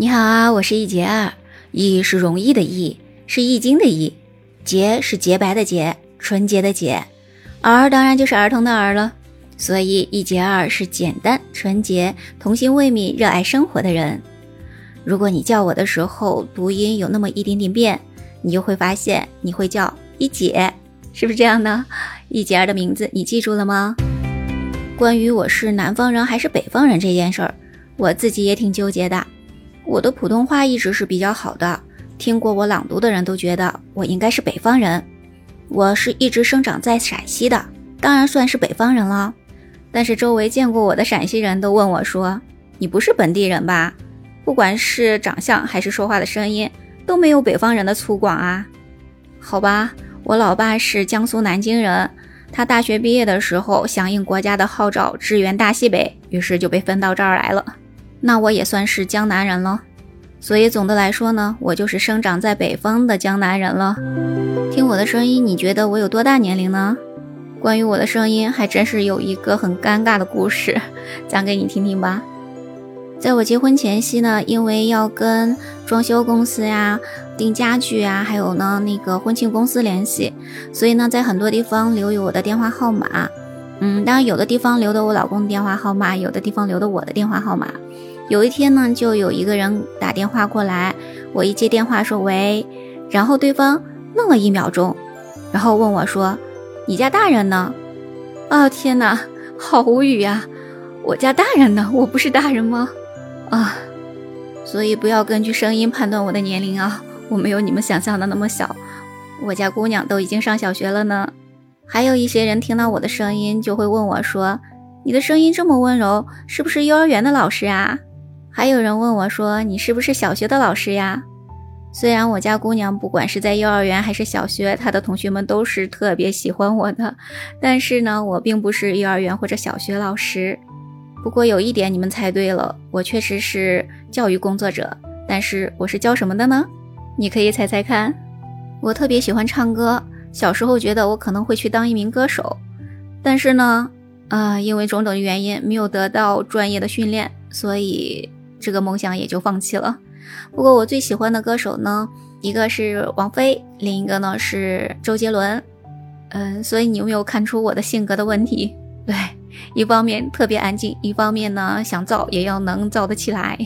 你好啊，我是易杰儿。易是容易的易，是易经的易；洁是洁白的洁，纯洁的洁。儿当然就是儿童的儿了。所以易杰儿是简单、纯洁、童心未泯、热爱生活的人。如果你叫我的时候读音有那么一点点变，你就会发现你会叫一姐，是不是这样呢？易杰儿的名字你记住了吗？关于我是南方人还是北方人这件事儿，我自己也挺纠结的。我的普通话一直是比较好的，听过我朗读的人都觉得我应该是北方人。我是一直生长在陕西的，当然算是北方人了。但是周围见过我的陕西人都问我说：“你不是本地人吧？不管是长相还是说话的声音，都没有北方人的粗犷啊。”好吧，我老爸是江苏南京人，他大学毕业的时候响应国家的号召支援大西北，于是就被分到这儿来了。那我也算是江南人了，所以总的来说呢，我就是生长在北方的江南人了。听我的声音，你觉得我有多大年龄呢？关于我的声音，还真是有一个很尴尬的故事，讲给你听听吧。在我结婚前夕呢，因为要跟装修公司呀、订家具啊，还有呢那个婚庆公司联系，所以呢，在很多地方留有我的电话号码。嗯，当然有的地方留的我老公的电话号码，有的地方留的我的电话号码。有一天呢，就有一个人打电话过来，我一接电话说喂，然后对方愣了一秒钟，然后问我说：“你家大人呢？”啊天哪，好无语呀！我家大人呢？我不是大人吗？啊，所以不要根据声音判断我的年龄啊，我没有你们想象的那么小，我家姑娘都已经上小学了呢。还有一些人听到我的声音就会问我说：“你的声音这么温柔，是不是幼儿园的老师啊？”还有人问我说：“你是不是小学的老师呀？”虽然我家姑娘不管是在幼儿园还是小学，她的同学们都是特别喜欢我的，但是呢，我并不是幼儿园或者小学老师。不过有一点你们猜对了，我确实是教育工作者。但是我是教什么的呢？你可以猜猜看。我特别喜欢唱歌，小时候觉得我可能会去当一名歌手，但是呢，啊，因为种种原因没有得到专业的训练，所以。这个梦想也就放弃了。不过我最喜欢的歌手呢，一个是王菲，另一个呢是周杰伦。嗯，所以你有没有看出我的性格的问题？对，一方面特别安静，一方面呢想造也要能造得起来。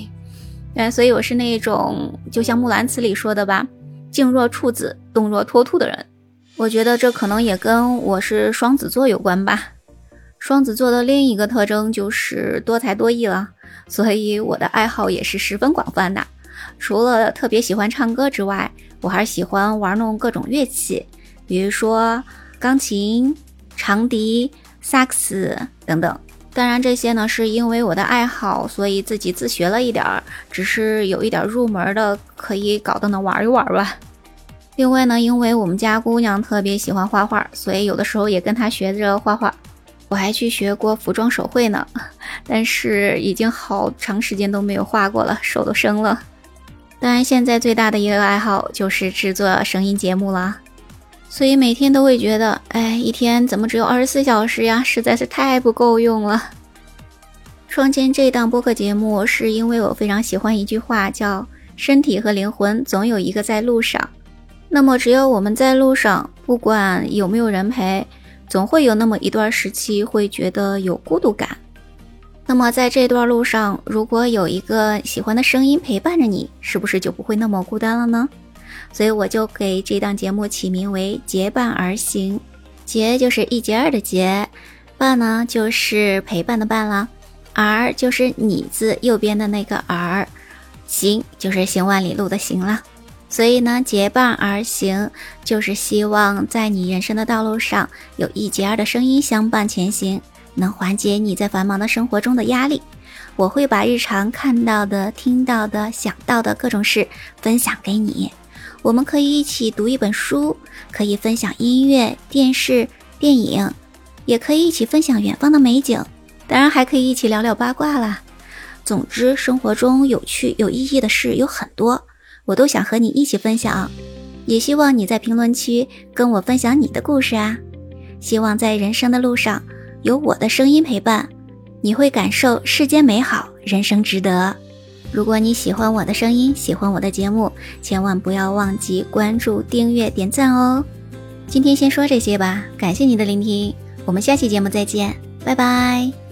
嗯，所以我是那种就像《木兰辞》里说的吧，“静若处子，动若脱兔”的人。我觉得这可能也跟我是双子座有关吧。双子座的另一个特征就是多才多艺了。所以我的爱好也是十分广泛的，除了特别喜欢唱歌之外，我还喜欢玩弄各种乐器，比如说钢琴、长笛、萨克斯等等。当然这些呢是因为我的爱好，所以自己自学了一点儿，只是有一点入门的，可以搞得能玩一玩吧。另外呢，因为我们家姑娘特别喜欢画画，所以有的时候也跟她学着画画。我还去学过服装手绘呢，但是已经好长时间都没有画过了，手都生了。当然，现在最大的一个爱好就是制作声音节目了，所以每天都会觉得，哎，一天怎么只有二十四小时呀？实在是太不够用了。创建这档播客节目，是因为我非常喜欢一句话，叫“身体和灵魂总有一个在路上”。那么，只要我们在路上，不管有没有人陪。总会有那么一段时期会觉得有孤独感，那么在这段路上，如果有一个喜欢的声音陪伴着你，是不是就不会那么孤单了呢？所以我就给这档节目起名为“结伴而行”，结就是一结二的结，伴呢就是陪伴的伴啦，而就是你字右边的那个儿，行就是行万里路的行啦。所以呢，结伴而行，就是希望在你人生的道路上有一节儿的声音相伴前行，能缓解你在繁忙的生活中的压力。我会把日常看到的、听到的、想到的各种事分享给你。我们可以一起读一本书，可以分享音乐、电视、电影，也可以一起分享远方的美景，当然还可以一起聊聊八卦啦。总之，生活中有趣有意义的事有很多。我都想和你一起分享，也希望你在评论区跟我分享你的故事啊！希望在人生的路上有我的声音陪伴，你会感受世间美好，人生值得。如果你喜欢我的声音，喜欢我的节目，千万不要忘记关注、订阅、点赞哦。今天先说这些吧，感谢你的聆听，我们下期节目再见，拜拜。